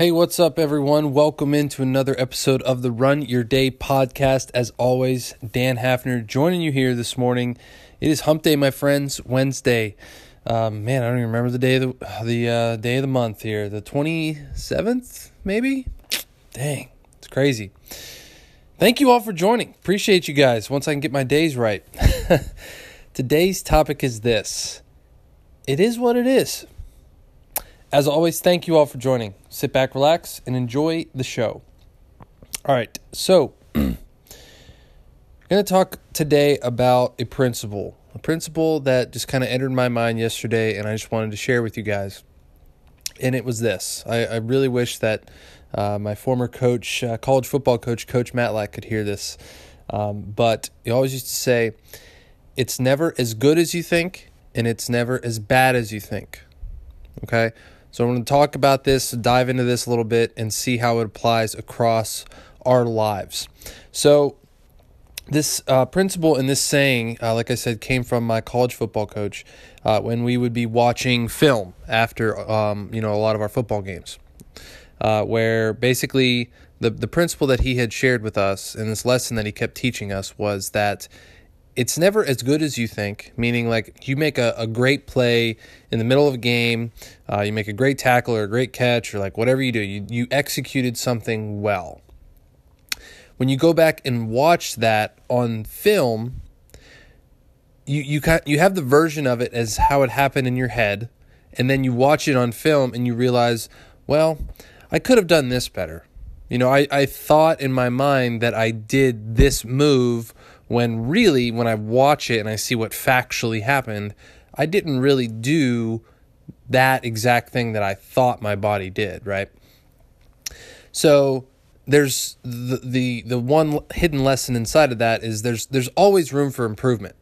Hey, what's up, everyone? Welcome into another episode of the Run Your Day podcast. As always, Dan Hafner joining you here this morning. It is Hump Day, my friends. Wednesday. Um, man, I don't even remember the day of the the uh, day of the month here. The twenty seventh, maybe. Dang, it's crazy. Thank you all for joining. Appreciate you guys. Once I can get my days right. Today's topic is this. It is what it is. As always, thank you all for joining. Sit back, relax, and enjoy the show. All right, so I'm going to talk today about a principle, a principle that just kind of entered my mind yesterday, and I just wanted to share with you guys. And it was this I, I really wish that uh, my former coach, uh, college football coach, Coach Matlack, could hear this. Um, but he always used to say, it's never as good as you think, and it's never as bad as you think. Okay? So I'm going to talk about this, dive into this a little bit, and see how it applies across our lives. So this uh, principle and this saying, uh, like I said, came from my college football coach uh, when we would be watching film after um, you know a lot of our football games, uh, where basically the the principle that he had shared with us and this lesson that he kept teaching us was that it's never as good as you think, meaning like you make a, a great play in the middle of a game, uh, you make a great tackle or a great catch or like whatever you do, you, you executed something well. When you go back and watch that on film, you, you, you have the version of it as how it happened in your head, and then you watch it on film and you realize, well, I could have done this better. You know, I, I thought in my mind that I did this move when really, when I watch it and I see what factually happened, I didn't really do that exact thing that I thought my body did, right? So there's the the the one hidden lesson inside of that is there's there's always room for improvement,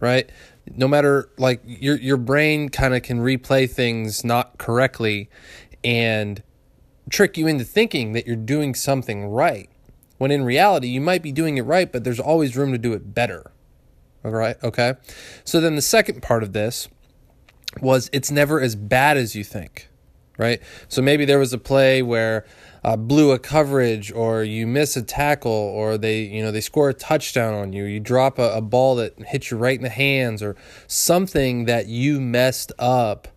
right? No matter like your your brain kind of can replay things not correctly and trick you into thinking that you're doing something right when in reality you might be doing it right, but there's always room to do it better. All right, okay? So then the second part of this was it's never as bad as you think, right? So maybe there was a play where uh, blew a coverage or you miss a tackle or they you know they score a touchdown on you you drop a, a ball that hits you right in the hands or something that you messed up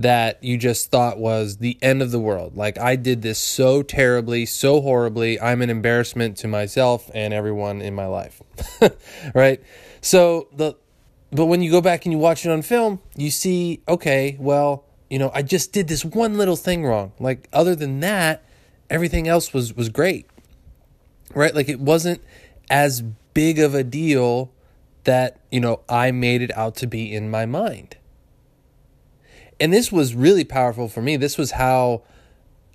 that you just thought was the end of the world. Like, I did this so terribly, so horribly. I'm an embarrassment to myself and everyone in my life. right? So, the, but when you go back and you watch it on film, you see, okay, well, you know, I just did this one little thing wrong. Like, other than that, everything else was, was great. Right? Like, it wasn't as big of a deal that, you know, I made it out to be in my mind and this was really powerful for me. This was how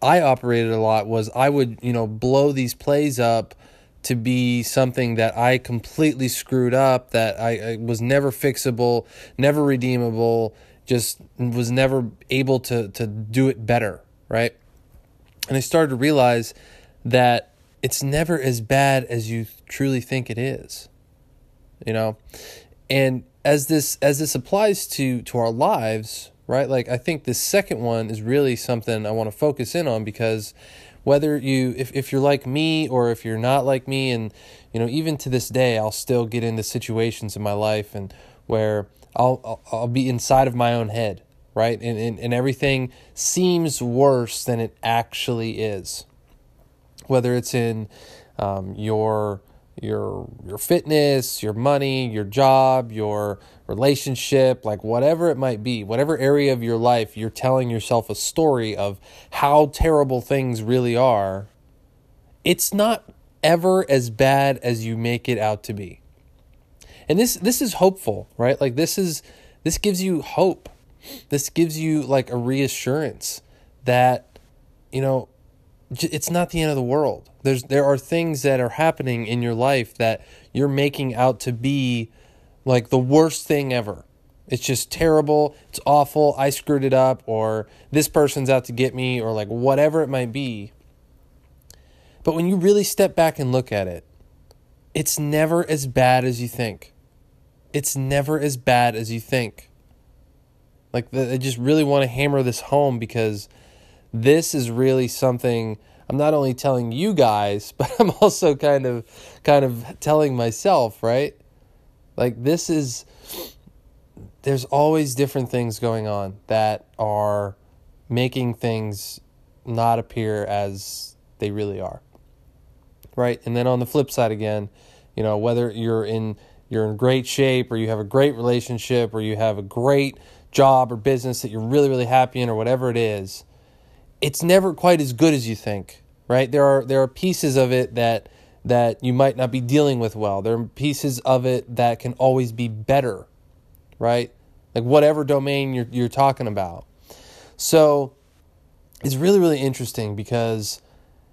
I operated a lot was I would, you know, blow these plays up to be something that I completely screwed up, that I, I, was never fixable, never redeemable, just was never able to to do it better, right? And I started to realize that it's never as bad as you truly think it is. You know? And as this as this applies to to our lives, right? Like I think the second one is really something I want to focus in on because whether you if, if you're like me or if you're not like me and you know even to this day I'll still get into situations in my life and where I'll I'll, be inside of my own head, right? And, and and everything seems worse than it actually is. Whether it's in um, your your your fitness, your money, your job, your relationship, like whatever it might be, whatever area of your life you're telling yourself a story of how terrible things really are, it's not ever as bad as you make it out to be. And this this is hopeful, right? Like this is this gives you hope. This gives you like a reassurance that you know it's not the end of the world. There's there are things that are happening in your life that you're making out to be like the worst thing ever. It's just terrible. It's awful. I screwed it up or this person's out to get me or like whatever it might be. But when you really step back and look at it, it's never as bad as you think. It's never as bad as you think. Like I just really want to hammer this home because this is really something I'm not only telling you guys, but I'm also kind of kind of telling myself, right? Like this is there's always different things going on that are making things not appear as they really are. Right? And then on the flip side again, you know, whether you're in you're in great shape or you have a great relationship or you have a great job or business that you're really really happy in or whatever it is, it's never quite as good as you think, right? There are there are pieces of it that that you might not be dealing with well. There are pieces of it that can always be better, right? Like whatever domain you're you're talking about. So it's really really interesting because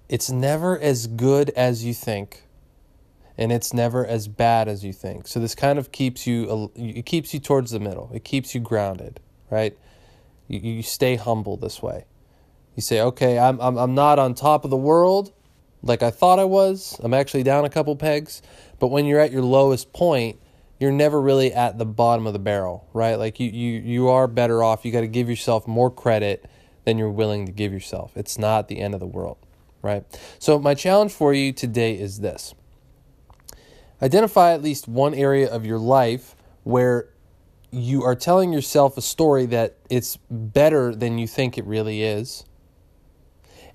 it's never as good as you think and it's never as bad as you think. So this kind of keeps you it keeps you towards the middle. It keeps you grounded, right? You, you stay humble this way. You say, "Okay, I'm I'm I'm not on top of the world like I thought I was. I'm actually down a couple pegs, but when you're at your lowest point, you're never really at the bottom of the barrel, right? Like you you you are better off. You got to give yourself more credit than you're willing to give yourself. It's not the end of the world, right? So my challenge for you today is this. Identify at least one area of your life where you are telling yourself a story that it's better than you think it really is.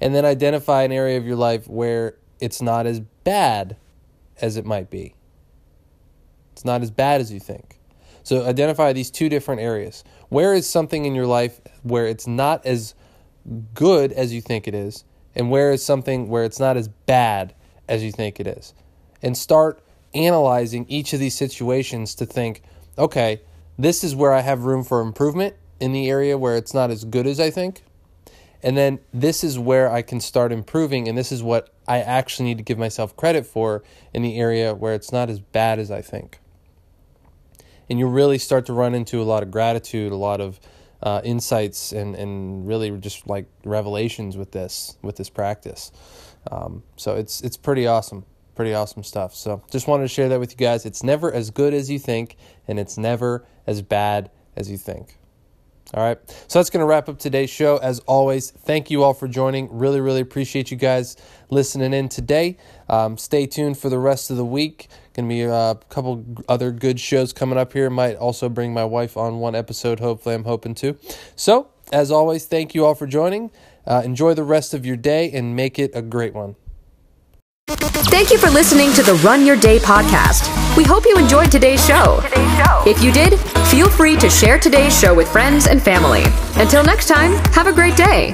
And then identify an area of your life where it's not as bad as it might be. It's not as bad as you think. So identify these two different areas. Where is something in your life where it's not as good as you think it is, and where is something where it's not as bad as you think it is? And start analyzing each of these situations to think, okay, this is where I have room for improvement in the area where it's not as good as I think. And then this is where I can start improving, and this is what I actually need to give myself credit for in the area where it's not as bad as I think. And you really start to run into a lot of gratitude, a lot of uh, insights, and, and really just like revelations with this with this practice. Um, so it's it's pretty awesome pretty awesome stuff. So just wanted to share that with you guys. It's never as good as you think, and it's never as bad as you think. All right. So that's going to wrap up today's show. As always, thank you all for joining. Really, really appreciate you guys listening in today. Um, stay tuned for the rest of the week. Going to be a couple other good shows coming up here. Might also bring my wife on one episode, hopefully, I'm hoping to. So, as always, thank you all for joining. Uh, enjoy the rest of your day and make it a great one. Thank you for listening to the Run Your Day podcast. We hope you enjoyed today's show. If you did, feel free to share today's show with friends and family. Until next time, have a great day.